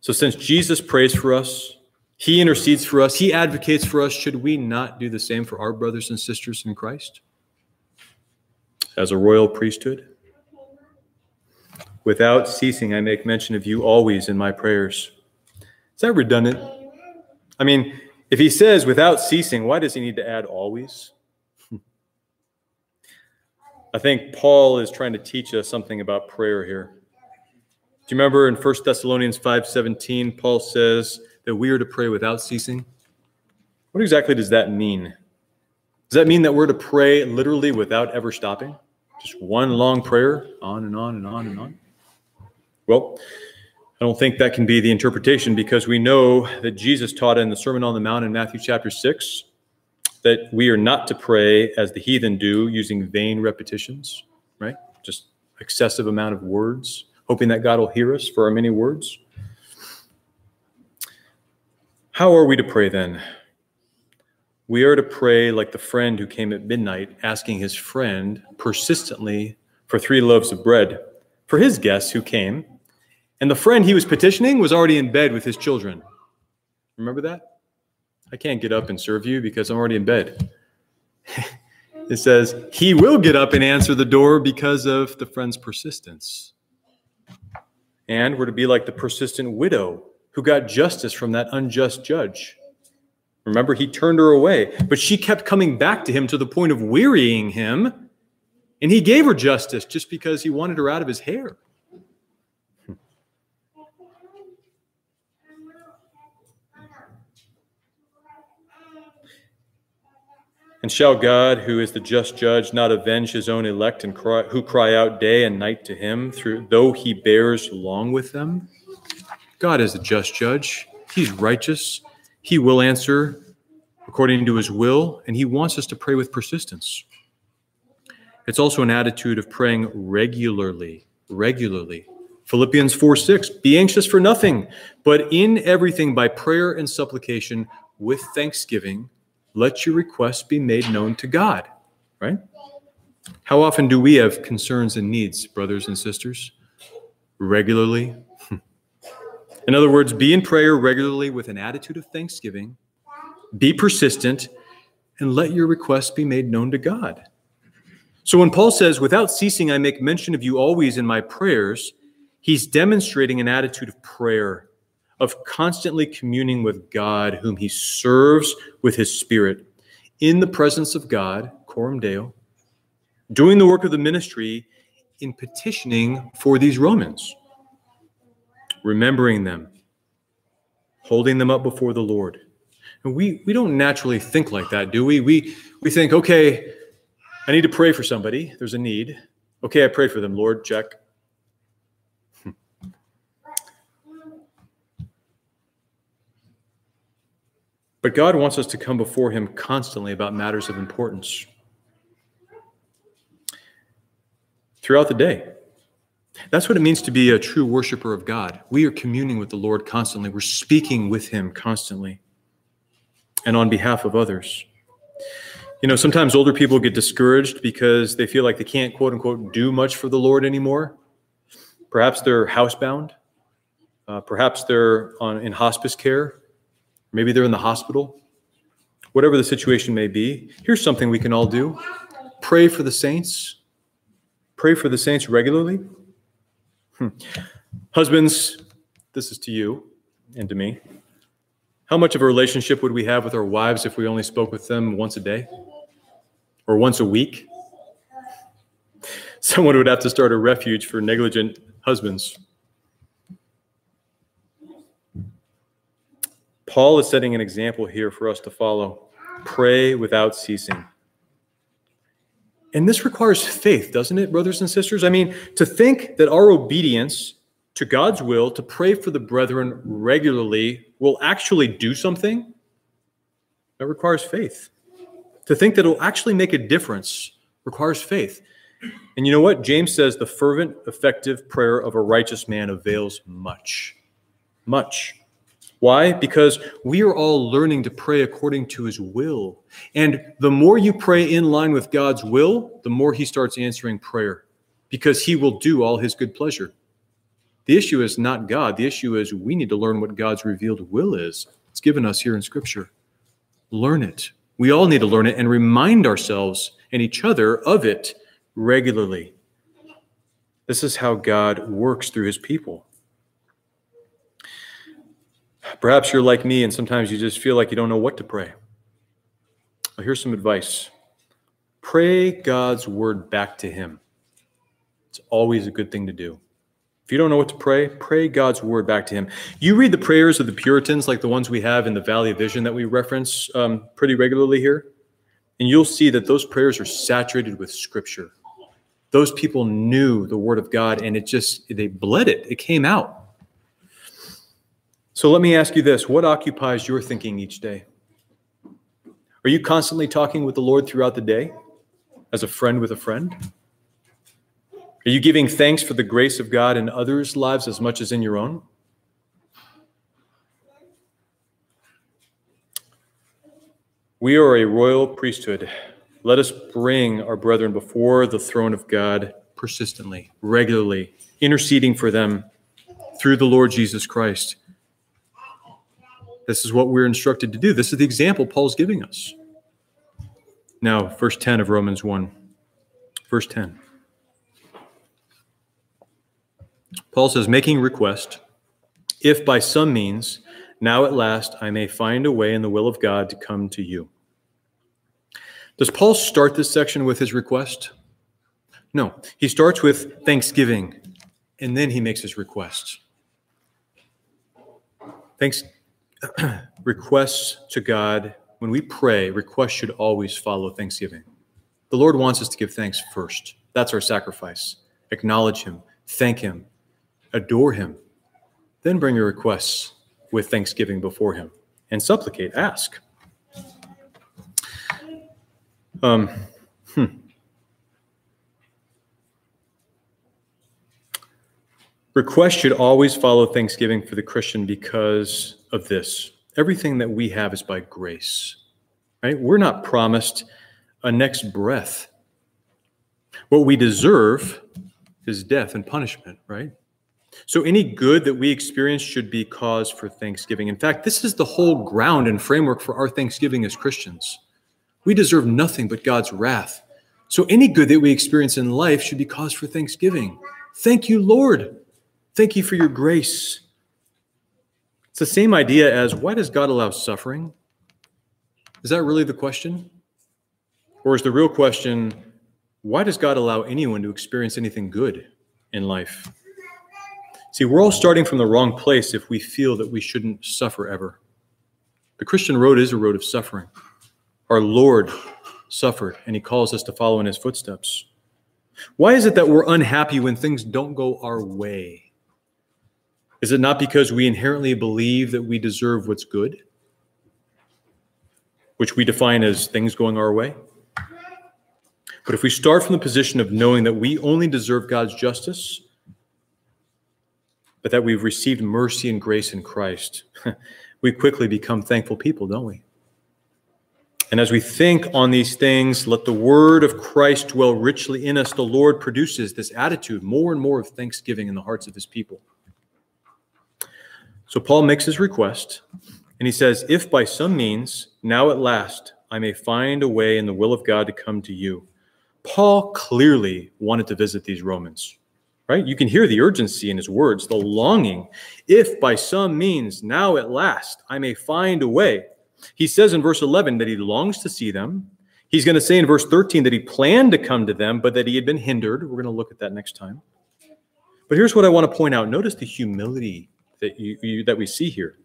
[SPEAKER 1] So, since Jesus prays for us, he intercedes for us, he advocates for us, should we not do the same for our brothers and sisters in Christ? As a royal priesthood? Without ceasing, I make mention of you always in my prayers. Is that redundant? I mean, if he says without ceasing, why does he need to add always? I think Paul is trying to teach us something about prayer here. Do you remember in 1 Thessalonians 5:17 Paul says that we are to pray without ceasing? What exactly does that mean? Does that mean that we're to pray literally without ever stopping? Just one long prayer, on and on and on and on? Well, I don't think that can be the interpretation because we know that Jesus taught in the Sermon on the Mount in Matthew chapter 6 that we are not to pray as the heathen do using vain repetitions, right? Just excessive amount of words, hoping that God will hear us for our many words. How are we to pray then? We are to pray like the friend who came at midnight asking his friend persistently for three loaves of bread for his guests who came and the friend he was petitioning was already in bed with his children. Remember that? I can't get up and serve you because I'm already in bed. it says, He will get up and answer the door because of the friend's persistence. And we're to be like the persistent widow who got justice from that unjust judge. Remember, he turned her away, but she kept coming back to him to the point of wearying him. And he gave her justice just because he wanted her out of his hair. And shall God, who is the just judge, not avenge his own elect and cry, who cry out day and night to him, through though he bears long with them? God is the just judge. He's righteous. He will answer according to his will, and he wants us to pray with persistence. It's also an attitude of praying regularly, regularly. Philippians 4 6, be anxious for nothing, but in everything by prayer and supplication with thanksgiving let your requests be made known to God. right? How often do we have concerns and needs, brothers and sisters? Regularly. In other words, be in prayer regularly with an attitude of thanksgiving, be persistent, and let your requests be made known to God. So when Paul says, without ceasing, I make mention of you always in my prayers, he's demonstrating an attitude of prayer, of constantly communing with God, whom he serves with his spirit in the presence of God, Coram Deo, doing the work of the ministry in petitioning for these Romans, remembering them, holding them up before the Lord. And we, we don't naturally think like that, do we? We, we think, okay, I need to pray for somebody. There's a need. Okay, I prayed for them, Lord, check. But God wants us to come before Him constantly about matters of importance throughout the day. That's what it means to be a true worshiper of God. We are communing with the Lord constantly, we're speaking with Him constantly and on behalf of others. You know, sometimes older people get discouraged because they feel like they can't, quote unquote, do much for the Lord anymore. Perhaps they're housebound. Uh, perhaps they're on, in hospice care. Maybe they're in the hospital. Whatever the situation may be, here's something we can all do pray for the saints. Pray for the saints regularly. Hmm. Husbands, this is to you and to me. How much of a relationship would we have with our wives if we only spoke with them once a day or once a week? Someone would have to start a refuge for negligent husbands. Paul is setting an example here for us to follow. Pray without ceasing. And this requires faith, doesn't it, brothers and sisters? I mean, to think that our obedience to God's will, to pray for the brethren regularly, will actually do something, that requires faith. To think that it will actually make a difference requires faith. And you know what? James says the fervent, effective prayer of a righteous man avails much. Much. Why? Because we are all learning to pray according to his will. And the more you pray in line with God's will, the more he starts answering prayer because he will do all his good pleasure. The issue is not God. The issue is we need to learn what God's revealed will is. It's given us here in Scripture. Learn it. We all need to learn it and remind ourselves and each other of it regularly. This is how God works through his people. Perhaps you're like me and sometimes you just feel like you don't know what to pray. Well, here's some advice pray God's word back to Him. It's always a good thing to do. If you don't know what to pray, pray God's word back to Him. You read the prayers of the Puritans, like the ones we have in the Valley of Vision that we reference um, pretty regularly here, and you'll see that those prayers are saturated with Scripture. Those people knew the Word of God, and it just, they bled it. It came out. So let me ask you this what occupies your thinking each day? Are you constantly talking with the Lord throughout the day as a friend with a friend? Are you giving thanks for the grace of God in others' lives as much as in your own? We are a royal priesthood. Let us bring our brethren before the throne of God persistently, regularly, interceding for them through the Lord Jesus Christ. This is what we're instructed to do. This is the example Paul's giving us. Now, verse 10 of Romans 1. Verse 10. Paul says, making request, if by some means, now at last, I may find a way in the will of God to come to you. Does Paul start this section with his request? No. He starts with thanksgiving, and then he makes his request. Thanks, requests to God, when we pray, requests should always follow thanksgiving. The Lord wants us to give thanks first. That's our sacrifice. Acknowledge Him, thank Him, adore Him. Then bring your requests with thanksgiving before Him and supplicate, ask. Um, hmm. Requests should always follow thanksgiving for the Christian because of this everything that we have is by grace, right? We're not promised a next breath. What we deserve is death and punishment, right? So any good that we experience should be cause for thanksgiving. In fact, this is the whole ground and framework for our thanksgiving as Christians. We deserve nothing but God's wrath. So any good that we experience in life should be cause for thanksgiving. Thank you, Lord. Thank you for your grace. It's the same idea as why does God allow suffering? Is that really the question? Or is the real question, why does God allow anyone to experience anything good in life? See, we're all starting from the wrong place if we feel that we shouldn't suffer ever. The Christian road is a road of suffering. Our Lord suffered, and he calls us to follow in his footsteps. Why is it that we're unhappy when things don't go our way? Is it not because we inherently believe that we deserve what's good, which we define as things going our way? But if we start from the position of knowing that we only deserve God's justice, but that we've received mercy and grace in Christ, we quickly become thankful people, don't we? And as we think on these things, let the word of Christ dwell richly in us. The Lord produces this attitude, more and more of thanksgiving in the hearts of his people. So Paul makes his request, and he says, If by some means, now at last, I may find a way in the will of God to come to you. Paul clearly wanted to visit these Romans, right? You can hear the urgency in his words, the longing. If by some means, now at last, I may find a way. He says in verse 11 that he longs to see them. He's going to say in verse 13 that he planned to come to them, but that he had been hindered. We're going to look at that next time. But here's what I want to point out. Notice the humility that, you, you, that we see here.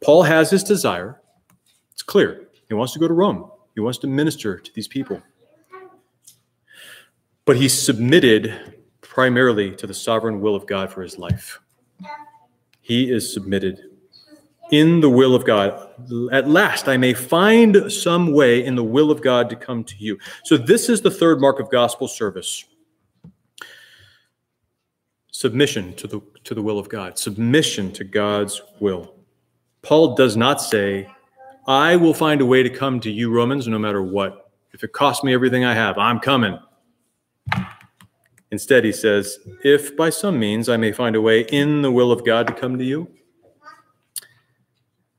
[SPEAKER 1] Paul has his desire. It's clear. He wants to go to Rome. He wants to minister to these people. But he's submitted primarily to the sovereign will of God for his life. He is submitted in the will of God. At last, I may find some way in the will of God to come to you. So, this is the third mark of gospel service submission to the, to the will of God, submission to God's will. Paul does not say, I will find a way to come to you, Romans, no matter what. If it costs me everything I have, I'm coming. Instead, he says, If by some means I may find a way in the will of God to come to you.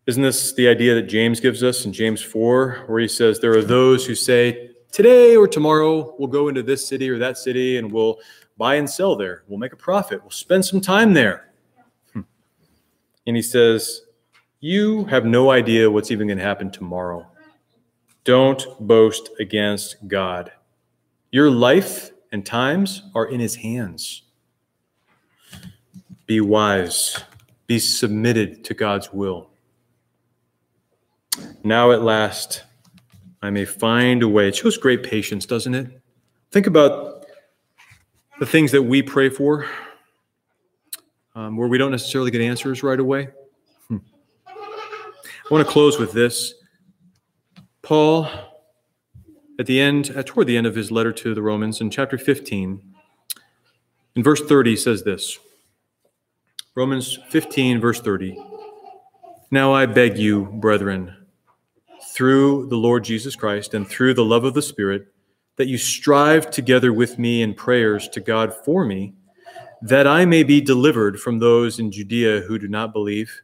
[SPEAKER 1] Isn't this the idea that James gives us in James 4, where he says, There are those who say, Today or tomorrow, we'll go into this city or that city and we'll buy and sell there. We'll make a profit. We'll spend some time there. Hmm. And he says, You have no idea what's even going to happen tomorrow. Don't boast against God. Your life and times are in his hands. Be wise, be submitted to God's will. Now at last, I may find a way. It shows great patience, doesn't it? Think about the things that we pray for, um, where we don't necessarily get answers right away. Hmm. I want to close with this. Paul at the end, at, toward the end of his letter to the Romans, in chapter 15, in verse 30, says this Romans 15, verse 30. Now I beg you, brethren, through the Lord Jesus Christ and through the love of the Spirit, that you strive together with me in prayers to God for me, that I may be delivered from those in Judea who do not believe,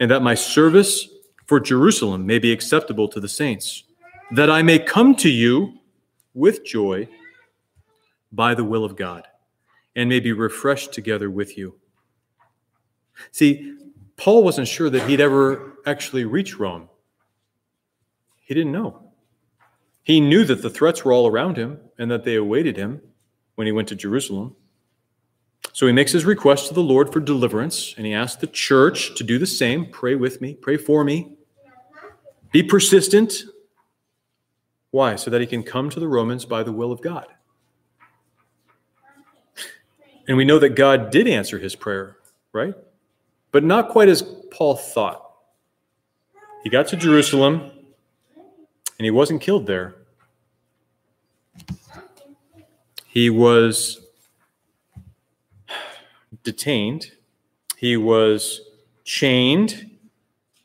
[SPEAKER 1] and that my service for Jerusalem may be acceptable to the saints that I may come to you with joy by the will of God and may be refreshed together with you. See, Paul wasn't sure that he'd ever actually reach Rome. He didn't know. He knew that the threats were all around him and that they awaited him when he went to Jerusalem. So he makes his request to the Lord for deliverance and he asks the church to do the same. Pray with me, pray for me. Be persistent, why? So that he can come to the Romans by the will of God. And we know that God did answer his prayer, right? But not quite as Paul thought. He got to Jerusalem and he wasn't killed there. He was detained, he was chained,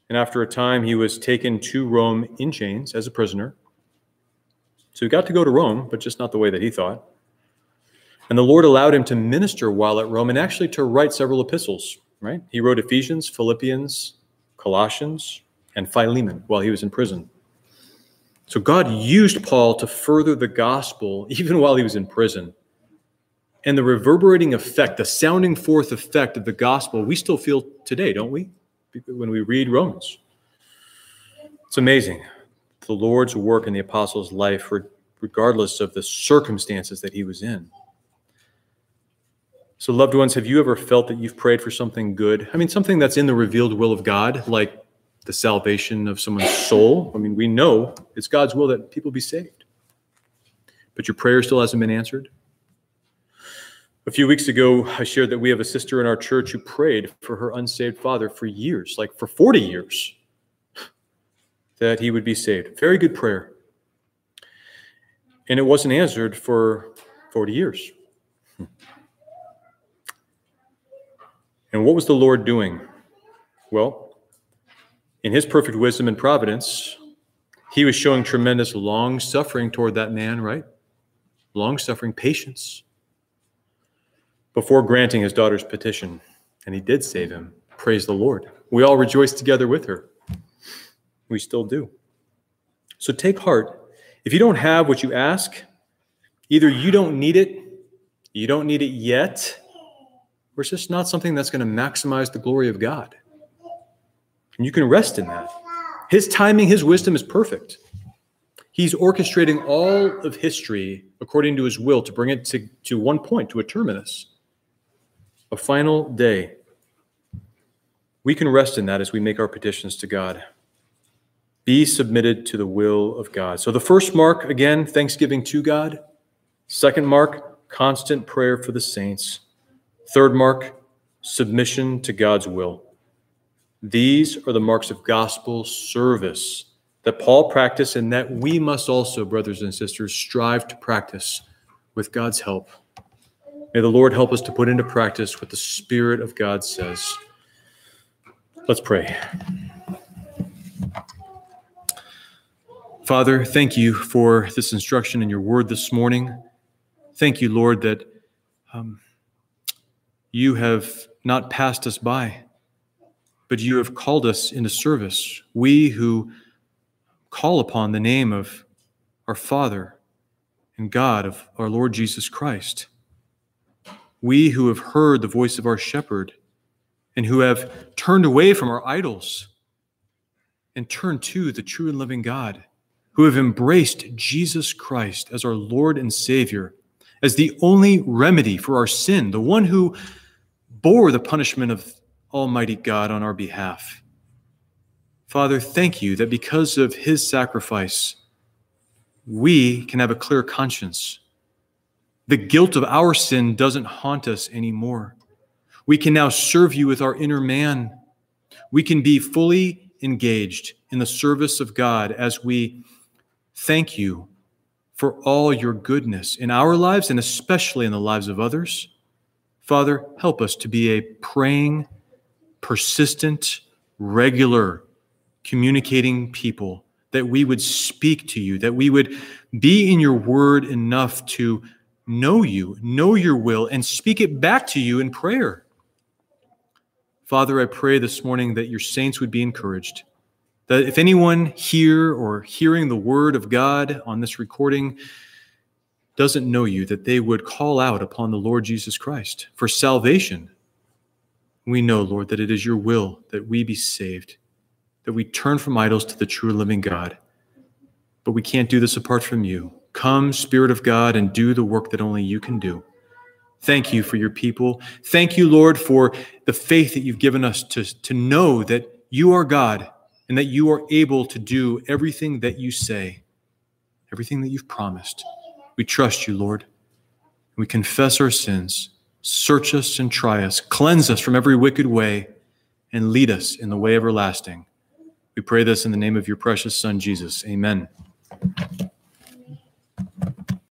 [SPEAKER 1] and after a time, he was taken to Rome in chains as a prisoner. So he got to go to Rome, but just not the way that he thought. And the Lord allowed him to minister while at Rome and actually to write several epistles, right? He wrote Ephesians, Philippians, Colossians, and Philemon while he was in prison. So God used Paul to further the gospel even while he was in prison. And the reverberating effect, the sounding forth effect of the gospel, we still feel today, don't we? When we read Romans. It's amazing the Lord's work in the apostle's life, regardless of the circumstances that he was in. So, loved ones, have you ever felt that you've prayed for something good? I mean, something that's in the revealed will of God, like the salvation of someone's soul. I mean, we know it's God's will that people be saved. But your prayer still hasn't been answered. A few weeks ago, I shared that we have a sister in our church who prayed for her unsaved father for years, like for 40 years, that he would be saved. Very good prayer. And it wasn't answered for 40 years. And what was the Lord doing? Well, in his perfect wisdom and providence, he was showing tremendous long suffering toward that man, right? Long suffering, patience, before granting his daughter's petition. And he did save him. Praise the Lord. We all rejoice together with her. We still do. So take heart. If you don't have what you ask, either you don't need it, you don't need it yet, or it's just not something that's going to maximize the glory of God. And you can rest in that. His timing, his wisdom is perfect. He's orchestrating all of history according to his will to bring it to, to one point, to a terminus, a final day. We can rest in that as we make our petitions to God. Be submitted to the will of God. So the first mark, again, thanksgiving to God. Second mark, constant prayer for the saints. Third mark, submission to God's will. These are the marks of gospel service that Paul practiced and that we must also, brothers and sisters, strive to practice with God's help. May the Lord help us to put into practice what the Spirit of God says. Let's pray. Father, thank you for this instruction in your word this morning. Thank you, Lord, that um, you have not passed us by, but you have called us into service. We who call upon the name of our Father and God of our Lord Jesus Christ. We who have heard the voice of our shepherd and who have turned away from our idols and turned to the true and living God, who have embraced Jesus Christ as our Lord and Savior, as the only remedy for our sin, the one who bore the punishment of Almighty God on our behalf. Father, thank you that because of his sacrifice, we can have a clear conscience. The guilt of our sin doesn't haunt us anymore. We can now serve you with our inner man. We can be fully engaged in the service of God as we thank you for all your goodness in our lives and especially in the lives of others. Father, help us to be a praying, persistent, regular, communicating people, that we would speak to you, that we would be in your word enough to know you, know your will, and speak it back to you in prayer. Father, I pray this morning that your saints would be encouraged. That if anyone here or hearing the word of God on this recording doesn't know you, that they would call out upon the Lord Jesus Christ for salvation. We know, Lord, that it is your will that we be saved, that we turn from idols to the true living God. But we can't do this apart from you. Come, Spirit of God, and do the work that only you can do. Thank you for your people. Thank you, Lord, for the faith that you've given us to, to know that you are God and that you are able to do everything that you say, everything that you've promised. We trust you, Lord. We confess our sins. Search us and try us. Cleanse us from every wicked way and lead us in the way everlasting. We pray this in the name of your precious Son, Jesus. Amen.